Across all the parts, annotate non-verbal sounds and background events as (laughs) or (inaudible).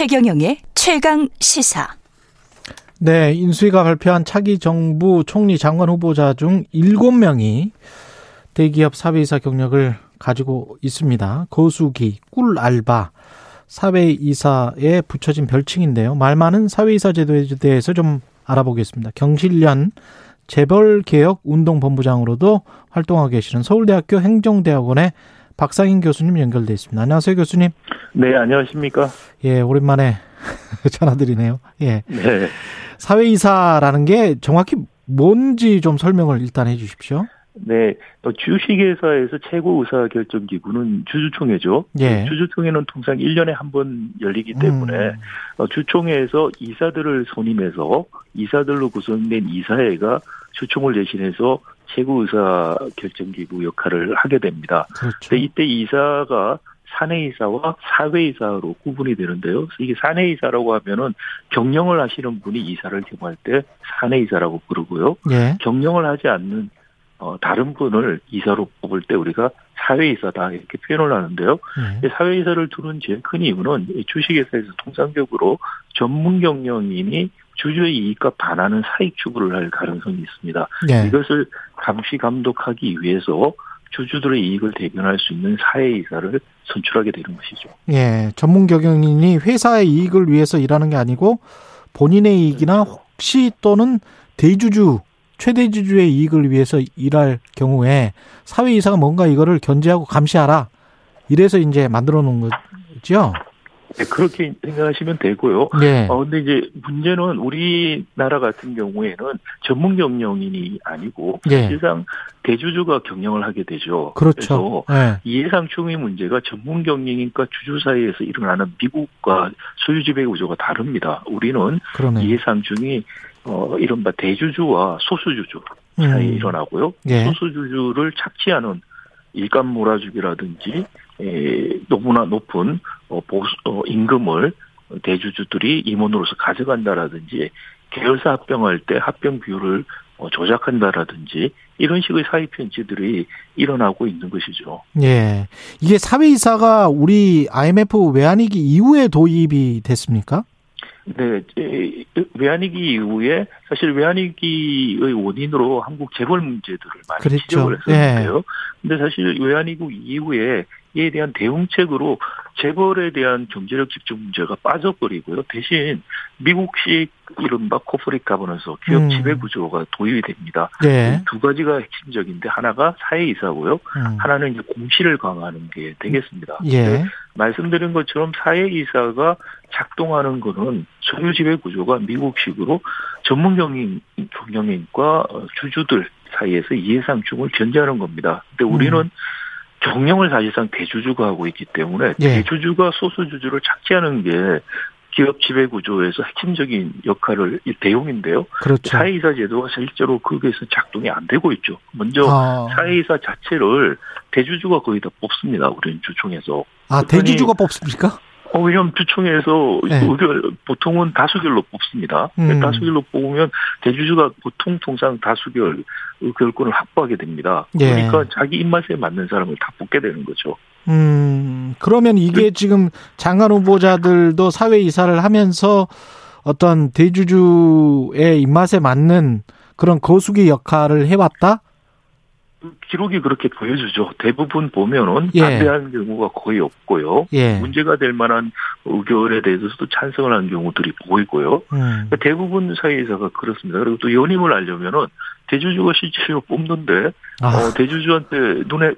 최경영의 최강 시사. 네, 인수위가 발표한 차기 정부 총리 장관 후보자 중 7명이 대기업 사회이사 경력을 가지고 있습니다. 거수기, 꿀 알바, 사회이사에 붙여진 별칭인데요. 말 많은 사회이사 제도에 대해서 좀 알아보겠습니다. 경실련 재벌개혁운동본부장으로도 활동하고 계시는 서울대학교 행정대학원의 박상인 교수님 연결돼 있습니다. 안녕하세요, 교수님. 네, 안녕하십니까? 예, 오랜만에 (laughs) 전화드리네요. 예. 네. 사회이사라는 게 정확히 뭔지 좀 설명을 일단 해 주십시오. 네, 주식회사에서 최고 의사 결정 기구는 주주총회죠. 예. 주주총회는 통상 1년에 한 번 열리기 때문에 음. 어, 주총회에서 이사들을 선임해서 이사들로 구성된 이사회가 주총을 대신해서 최고 의사 결정 기구 역할을 하게 됩니다. 그렇죠. 이때 이사가 사내이사와 사회이사로 구분이 되는데요. 이게 사내이사라고 하면은 경영을 하시는 분이 이사를 겸할 때 사내이사라고 부르고요. 예. 경영을 하지 않는 어, 다른 분을 이사로 뽑을 때 우리가 사회이사다 이렇게 표현을 하는데요. 예. 이 사회이사를 두는 제일 큰 이유는 이 주식회사에서 통상적으로 전문 경영인이 주주의 이익과 반하는 사익 추구를 할 가능성이 있습니다. 예. 이것을 감시 감독하기 위해서 주주들의 이익을 대변할 수 있는 사회이사를 선출하게 되는 것이죠. 예. 전문 경영인이 회사의 이익을 위해서 일하는 게 아니고 본인의 이익이나 혹시 또는 대주주 최대주주의 이익을 위해서 일할 경우에 사회이사가 뭔가 이거를 견제하고 감시하라. 이래서 이제 만들어 놓은 거죠. 네, 그렇게 생각하시면 되고요. 예. 어, 근데 이제 문제는 우리나라 같은 경우에는 전문 경영인이 아니고 예. 사실상 대주주가 경영을 하게 되죠. 그렇죠. 그래서 예. 이해상충의 문제가 전문 경영인과 주주 사이에서 일어나는 미국과 소유 지배 구조가 다릅니다. 우리는 그러네. 이해상충이 어, 이른바 대주주와 소수주주 음. 사이에 일어나고요. 예. 소수주주를 착취하는 일감 몰아주기라든지 에, 너무나 높은 어, 보수, 어, 임금을 대주주들이 임원으로서 가져간다라든지 계열사 합병할 때 합병 비율을 어, 조작한다라든지 이런 식의 사회 편지들이 일어나고 있는 것이죠. 예. 이게 사회이사가 우리 IMF 외환위기 이후에 도입이 됐습니까? 네, 에, 외환위기 이후에 사실 외환위기의 원인으로 한국 재벌 문제들을 많이 그랬죠. 지적을 했었는데요. 근데 사실 외환위기 이후에 이에 대한 대응책으로 재벌에 대한 경제력 집중 문제가 빠져버리고요. 대신 미국식 이른바 corporate governance 기업 음. 지배 구조가 도입이 됩니다. 예. 두 가지가 핵심적인데 하나가 사외 이사고요. 음. 하나는 이제 공시를 강화하는 게 되겠습니다. 예. 말씀드린 것처럼 사외이사가 작동하는 거는 소유 지배 구조가 미국식으로 전문 경영 경영인과 어, 주주들 사이에서 이해상충을 견제하는 겁니다. 근데 우리는 음. 경영을 사실상 대주주가 하고 있기 때문에 예. 대주주가 소수주주를 착취하는 게 기업 지배 구조에서 핵심적인 역할을 이 대용인데요. 그렇죠. 사회이사 제도가 실제로 거기에서 작동이 안 되고 있죠. 먼저 아, 사회이사 자체를 대주주가 거의 다 뽑습니다. 우리는 주총에서. 아, 대주주가 뽑습니까? 어, 왜냐면 주총에서 네. 의결, 보통은 다수결로 뽑습니다. 음. 다수결로 뽑으면 대주주가 보통 통상 다수결 의결권을 확보하게 됩니다. 예. 그러니까 자기 입맛에 맞는 사람을 다 뽑게 되는 거죠. 음, 그러면 그 이게 지금 장관 후보자들도 사회 이사를 하면서 어떤 대주주의 입맛에 맞는 그런 거수기 역할을 해왔다? 기록이 그렇게 보여주죠. 대부분 보면은 예. 반대하는 경우가 거의 없고요. 예. 문제가 될 만한 의결에 대해서도 찬성을 하는 경우들이 보이고요. 음, 그러니까 대부분 사회이사가 그렇습니다. 그리고 또 연임을 하려면은 대주주가 실제로 뽑는데 아, 어, 대주주한테 눈에 어,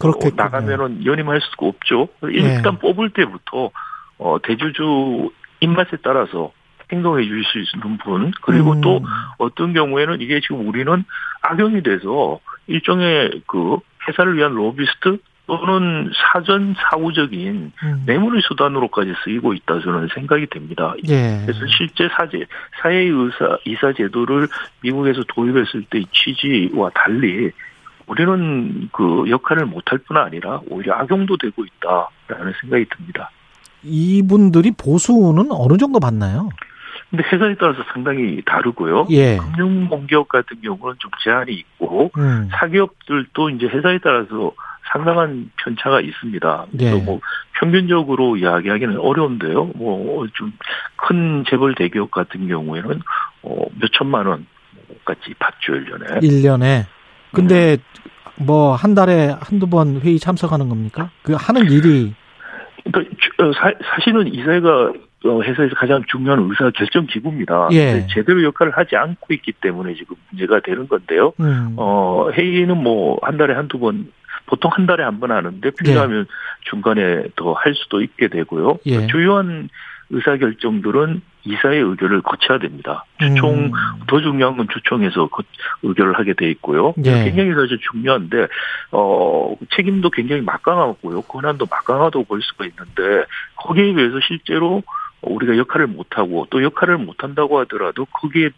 그렇게 나가면은 연임할 수가 없죠. 예. 일단 뽑을 때부터 어, 대주주 입맛에 따라서 행동해 주실 수 있는 분 그리고 음, 또 어떤 경우에는 이게 지금 우리는 악용이 돼서 일종의 그 회사를 위한 로비스트 또는 사전 사후적인 음, 뇌물의 수단으로까지 쓰이고 있다 저는 생각이 됩니다. 예. 그래서 실제 사제 사회 의사 이사 제도를 미국에서 도입했을 때의 취지와 달리 우리는 그 역할을 못할 뿐 아니라 오히려 악용도 되고 있다라는 생각이 듭니다. 이분들이 보수는 어느 정도 받나요? 근데 회사에 따라서 상당히 다르고요. 예. 금융공기업 같은 경우는 좀 제한이 있고 음, 사기업들도 이제 회사에 따라서 상당한 편차가 있습니다. 네. 그래서 뭐 평균적으로 이야기하기는 어려운데요. 뭐 좀 큰 재벌 대기업 같은 경우에는 어, 몇 천만 원까지 받죠 1년에. 1년에. 근데 뭐 한 달에 한두 번 회의 참석하는 겁니까? 그 하는 일이 그러니까 주- 어, 사, 사실은 이사회가 어, 회사에서 가장 중요한 의사 결정 기구입니다. 예. 제대로 역할을 하지 않고 있기 때문에 지금 문제가 되는 건데요. 음. 어, 회의는 뭐 한 달에 한두 번 보통 한 달에 한 번 하는데 필요하면 중간에 더 할 수도 있게 되고요. 예. 주요한 의사 결정들은 이사의 의결을 거쳐야 됩니다. 주총 음. 더 중요한 건 주총에서 거- 의결을 하게 돼 있고요. 예. 굉장히 사실 중요한데 어 책임도 굉장히 막강하고요. 권한도 막강하다고 볼 수가 있는데 거기에 비해서 실제로 우리가 역할을 못하고 또 역할을 못한다고 하더라도 거기에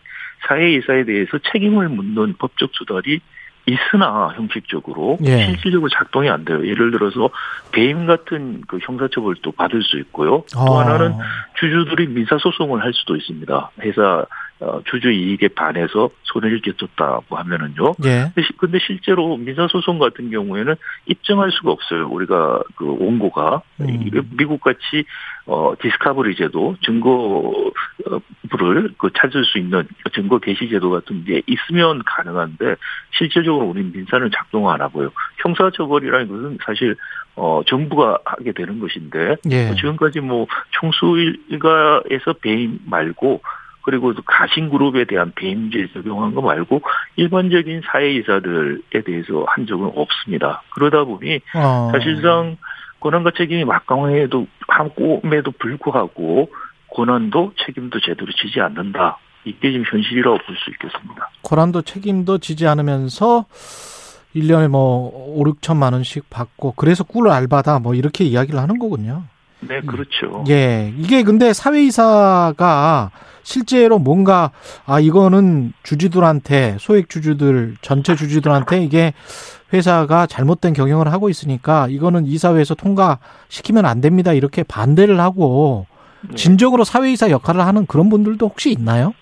사회 이사에 대해서 책임을 묻는 법적 수달이 있으나 형식적으로 예. 실질적으로 작동이 안 돼요. 예를 들어서 배임 같은 그 형사처벌도 받을 수 있고요. 또 어. 하나는 주주들이 민사소송을 할 수도 있습니다. 회사 어, 주주 이익에 반해서 손해를 끼쳤다고 하면은요. 예. 근데 실제로 민사 소송 같은 경우에는 입증할 수가 없어요. 우리가 그 원고가 음. 미국 같이 어 디스카버리 제도 증거를 그 찾을 수 있는 증거 개시 제도 같은 게 있으면 가능한데 실제적으로 우리는 민사는 작동 안 하고요. 형사처벌이라는 것은 사실 어 정부가 하게 되는 것인데 예. 지금까지 뭐 총수 일가에서 배임 말고 그리고 또 가신그룹에 대한 배임제 적용한 거 말고 일반적인 사회이사들에 대해서 한 적은 없습니다. 그러다 보니 어. 사실상 권한과 책임이 막강해도 함에도 불구하고 권한도 책임도 제대로 지지 않는다. 이게 지금 현실이라고 볼 수 있겠습니다. 고란도 책임도 지지 않으면서 1년에 뭐 5, 6천만 원씩 받고 그래서 꿀 알바다 뭐 이렇게 이야기를 하는 거군요. 네, 그렇죠. 예. 이게 근데 사회이사가 실제로 뭔가 아 이거는 주주들한테 소액 주주들 전체 주주들한테 이게 회사가 잘못된 경영을 하고 있으니까 이거는 이사회에서 통과시키면 안 됩니다. 이렇게 반대를 하고 네. 진정으로 사회이사 역할을 하는 그런 분들도 혹시 있나요?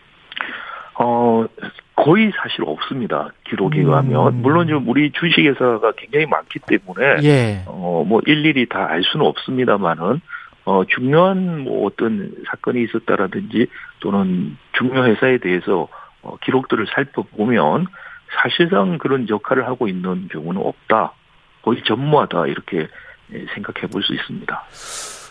어, 거의 사실 없습니다. 기록에 음. 의하면. 물론 좀 우리 주식회사가 굉장히 많기 때문에 예. 어, 뭐 일일이 다 알 수는 없습니다만은 어, 중요한 뭐 어떤 사건이 있었다라든지 또는 중요 회사에 대해서 어, 기록들을 살펴보면 사실상 그런 역할을 하고 있는 경우는 없다. 거의 전무하다 이렇게 예, 생각해 볼 수 있습니다.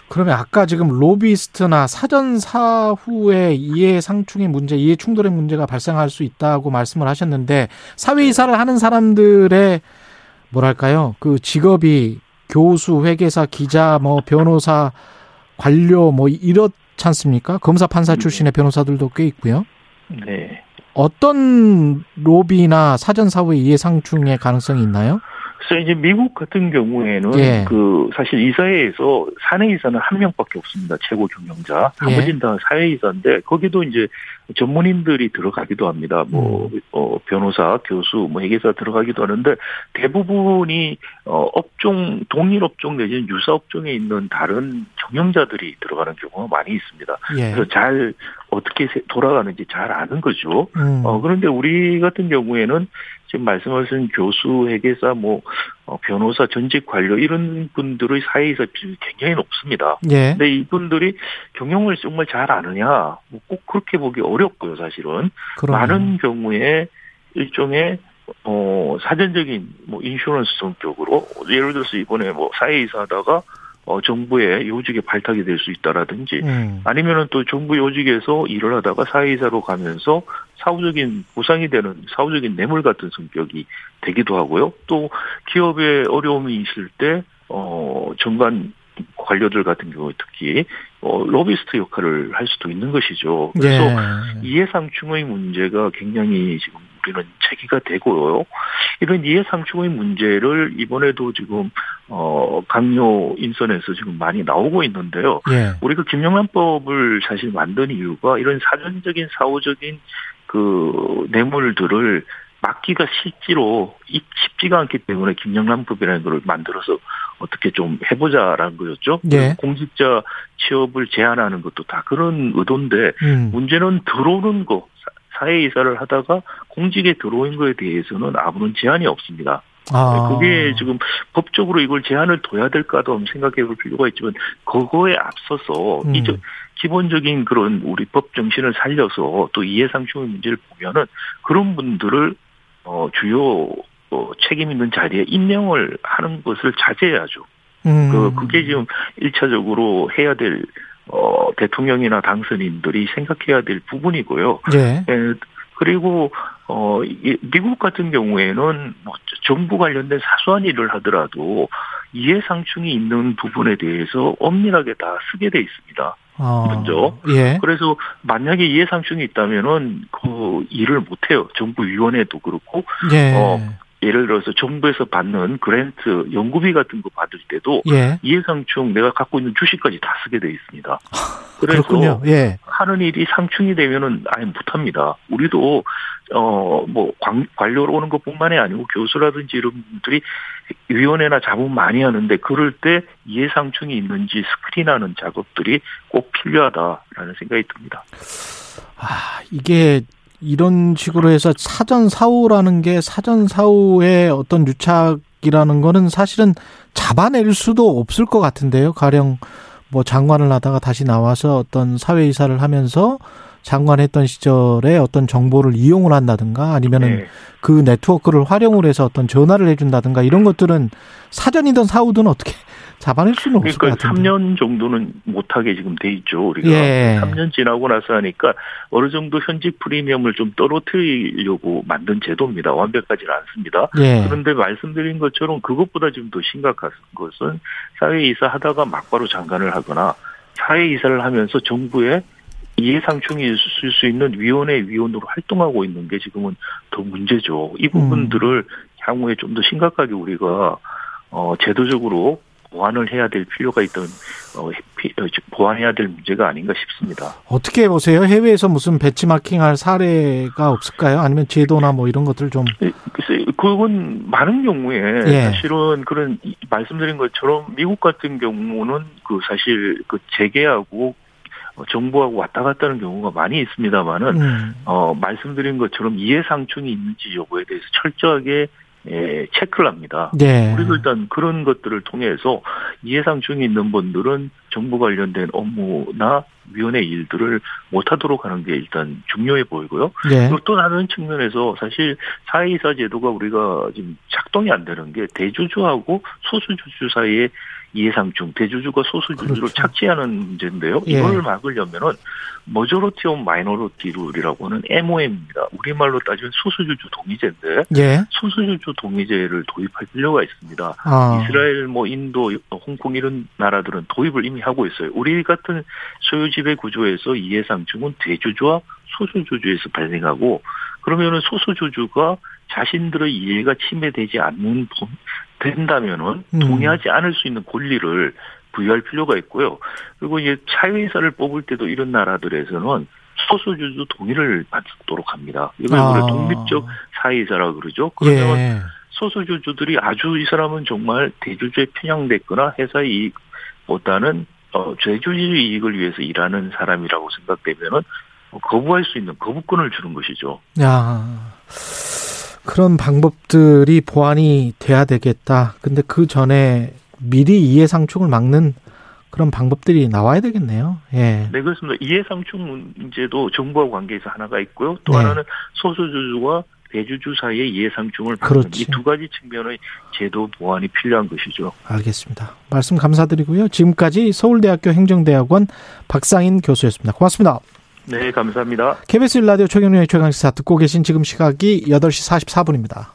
그러면 아까 지금 로비스트나 사전 사후에 이해 상충의 문제, 이해 충돌의 문제가 발생할 수 있다고 말씀을 하셨는데 사회 이사를 하는 사람들의 뭐랄까요? 그 직업이 교수, 회계사, 기자, 뭐 변호사, 관료 뭐 이렇지 않습니까? 검사, 판사 출신의 변호사들도 꽤 있고요. 네. 어떤 로비나 사전 사후의 이해 상충의 가능성이 있나요? 그래서 이제 미국 같은 경우에는 예. 그 사실 이사회에서 사내 이사는 한 명밖에 없습니다. 최고 경영자. 예. 나머지는 다 사회 이사인데 거기도 이제 전문인들이 들어가기도 합니다. 뭐 음. 어, 변호사, 교수, 뭐 회계사 들어가기도 하는데 대부분이 어, 업종 동일 업종 내지는 유사 업종에 있는 다른 경영자들이 들어가는 경우가 많이 있습니다. 예. 그래서 잘 어떻게 세- 돌아가는지 잘 아는 거죠. 음. 어, 그런데 우리 같은 경우에는 지금 말씀하신 교수, 회계사, 뭐, 어, 변호사, 전직 관료, 이런 분들의 사회에서 비율이 굉장히 높습니다. 예. 근데 이분들이 경영을 정말 잘 아느냐, 뭐 꼭 그렇게 보기 어렵고요, 사실은. 그러네요. 많은 경우에 일종의, 어, 사전적인, 뭐, 인슈런스 성격으로, 예를 들어서 이번에 뭐, 사회이사 하다가, 어, 정부의 요직에 발탁이 될 수 있다라든지, 음. 아니면은 또 정부 요직에서 일을 하다가 사회이사로 가면서 사후적인 보상이 되는 사후적인 뇌물 같은 성격이 되기도 하고요. 또 기업에 어려움이 있을 때, 어, 정관 관료들 같은 경우에 특히, 어, 로비스트 역할을 할 수도 있는 것이죠. 그래서 예. 이해상충의 문제가 굉장히 지금 우리는 제기가 되고요. 이런 이해상충의 문제를 이번에도 지금, 어, 강요 인선에서 지금 많이 나오고 있는데요. 예. 우리가 김영란법을 사실 만든 이유가 이런 사전적인 사후적인 그 뇌물들을 막기가 실제로 이- 쉽지가 않기 때문에 김영란법이라는 걸 만들어서 어떻게 좀 해보자라는 거였죠. 예. 공직자 취업을 제한하는 것도 다 그런 의도인데 음. 문제는 들어오는 거 사- 사회이사를 하다가 공직에 들어온 거에 대해서는 아무런 제한이 없습니다. 아. 그게 지금 법적으로 이걸 제한을 둬야 될까도 생각해 볼 필요가 있지만 그거에 앞서서 음. 이제 기본적인 그런 우리 법 정신을 살려서 또 이해상충의 문제를 보면은 그런 분들을 어 주요 어, 책임 있는 자리에 임명을 하는 것을 자제해야죠. 음. 그 그게 지금 일차적으로 해야 될 어, 대통령이나 당선인들이 생각해야 될 부분이고요. 예. 예 그리고 어 미국 같은 경우에는 뭐 정부 관련된 사소한 일을 하더라도 이해상충이 있는 부분에 대해서 엄밀하게 다 쓰게 돼 있습니다. 어, 먼저. 예. 그래서 만약에 이해상충이 있다면은 그 일을 못 해요. 정부 위원회도 그렇고. 예. 어, 예를 들어서 정부에서 받는 그랜트 연구비 같은 거 받을 때도 예. 이해상충 내가 갖고 있는 주식까지 다 쓰게 돼 있습니다. 그래서 예. 하는 일이 상충이 되면은 아예 못합니다. 우리도 어뭐 관료로 오는 것뿐만이 아니고 교수라든지 이런 분들이 위원회나 자문 많이 하는데 그럴 때 이해상충이 있는지 스크린하는 작업들이 꼭 필요하다라는 생각이 듭니다. 아 이게 이런 식으로 해서 사전 사후라는 게 사전 사후의 어떤 유착이라는 거는 사실은 잡아낼 수도 없을 것 같은데요. 가령 뭐 장관을 하다가 다시 나와서 어떤 사회 이사를 하면서 장관했던 시절에 어떤 정보를 이용을 한다든가 아니면은 네. 그 네트워크를 활용을 해서 어떤 전화를 해준다든가 이런 것들은 사전이든 사후든 어떻게 잡아낼 수는 없을 그러니까 것 같은데. 3년 정도는 못하게 지금 돼 있죠. 우리가 예. 3년 지나고 나서 하니까 어느 정도 현직 프리미엄을 좀 떨어뜨리려고 만든 제도입니다. 완벽하지는 않습니다. 예. 그런데 말씀드린 것처럼 그것보다 지금 더 심각한 것은 사회이사 하다가 막바로 장관을 하거나 사회이사를 하면서 정부에 이해상충이 있을 수 있는 위원회 위원으로 활동하고 있는 게 지금은 더 문제죠. 이 부분들을 향후에 좀 더 심각하게 우리가 어 제도적으로 보완을 해야 될 필요가 있던 어, 어 보완해야 될 문제가 아닌가 싶습니다. 어떻게 보세요? 해외에서 무슨 배치마킹할 사례가 없을까요? 아니면 제도나 뭐 이런 것들 좀? 글쎄, 그건 많은 경우에 예. 사실은 그런 말씀드린 것처럼 미국 같은 경우는 그 사실 그 재계하고 정부하고 왔다 갔다 하는 경우가 많이 있습니다만은 음. 어 말씀드린 것처럼 이해상충이 있는지 여부에 대해서 철저하게 예, 체크를 합니다. 네. 우리도 일단 그런 것들을 통해서 이해상충이 있는 분들은 정부 관련된 업무나 위원회 일들을 못하도록 하는 게 일단 중요해 보이고요. 네. 그리고 또 다른 측면에서 사실 사외이사 제도가 우리가 지금 작동이 안 되는 게 대주주하고 소수주주 사이에 이해상충, 대주주가 소수주주를 그렇죠. 착취하는 문제인데요. 예. 이걸 막으려면은 majority of minority rule이라고 하는 MOM입니다. 우리말로 따지면 소수주주 동의제인데 예. 소수주주 동의제를 도입할 필요가 있습니다. 아. 이스라엘, 뭐 인도, 홍콩 이런 나라들은 도입을 이미 하고 있어요. 우리 같은 소유 지배 구조에서 이해상충은 대주주와 소수주주에서 발생하고 그러면은 소수주주가 자신들의 이해가 침해되지 않는 된다면은 음. 동의하지 않을 수 있는 권리를 부여할 필요가 있고요. 그리고 이제 사회이사를 뽑을 때도 이런 나라들에서는 소수주주 동의를 받도록 합니다. 이걸 아. 독립적 사회이사라 그러죠. 그러면 예. 소수주주들이 아주 이 사람은 정말 대주주에 편향됐거나 회사 이익보다는 어, 제주주의 이익을 위해서 일하는 사람이라고 생각되면은 거부할 수 있는 거부권을 주는 것이죠. 야. 그런 방법들이 보완이 돼야 되겠다. 근데 그 전에 미리 이해상충을 막는 그런 방법들이 나와야 되겠네요. 예. 네, 그렇습니다. 이해상충 문제도 정부와 관계에서 하나가 있고요. 또 네. 하나는 소수주주와 대주주 사이의 이해상충을 막는 이 두 가지 측면의 제도 보완이 필요한 것이죠. 알겠습니다. 말씀 감사드리고요. 지금까지 서울대학교 행정대학원 박상인 교수였습니다. 고맙습니다. 네, 감사합니다. KBS 라디오 최경련의 최강시사 듣고 계신 지금 시각이 8시 44분입니다.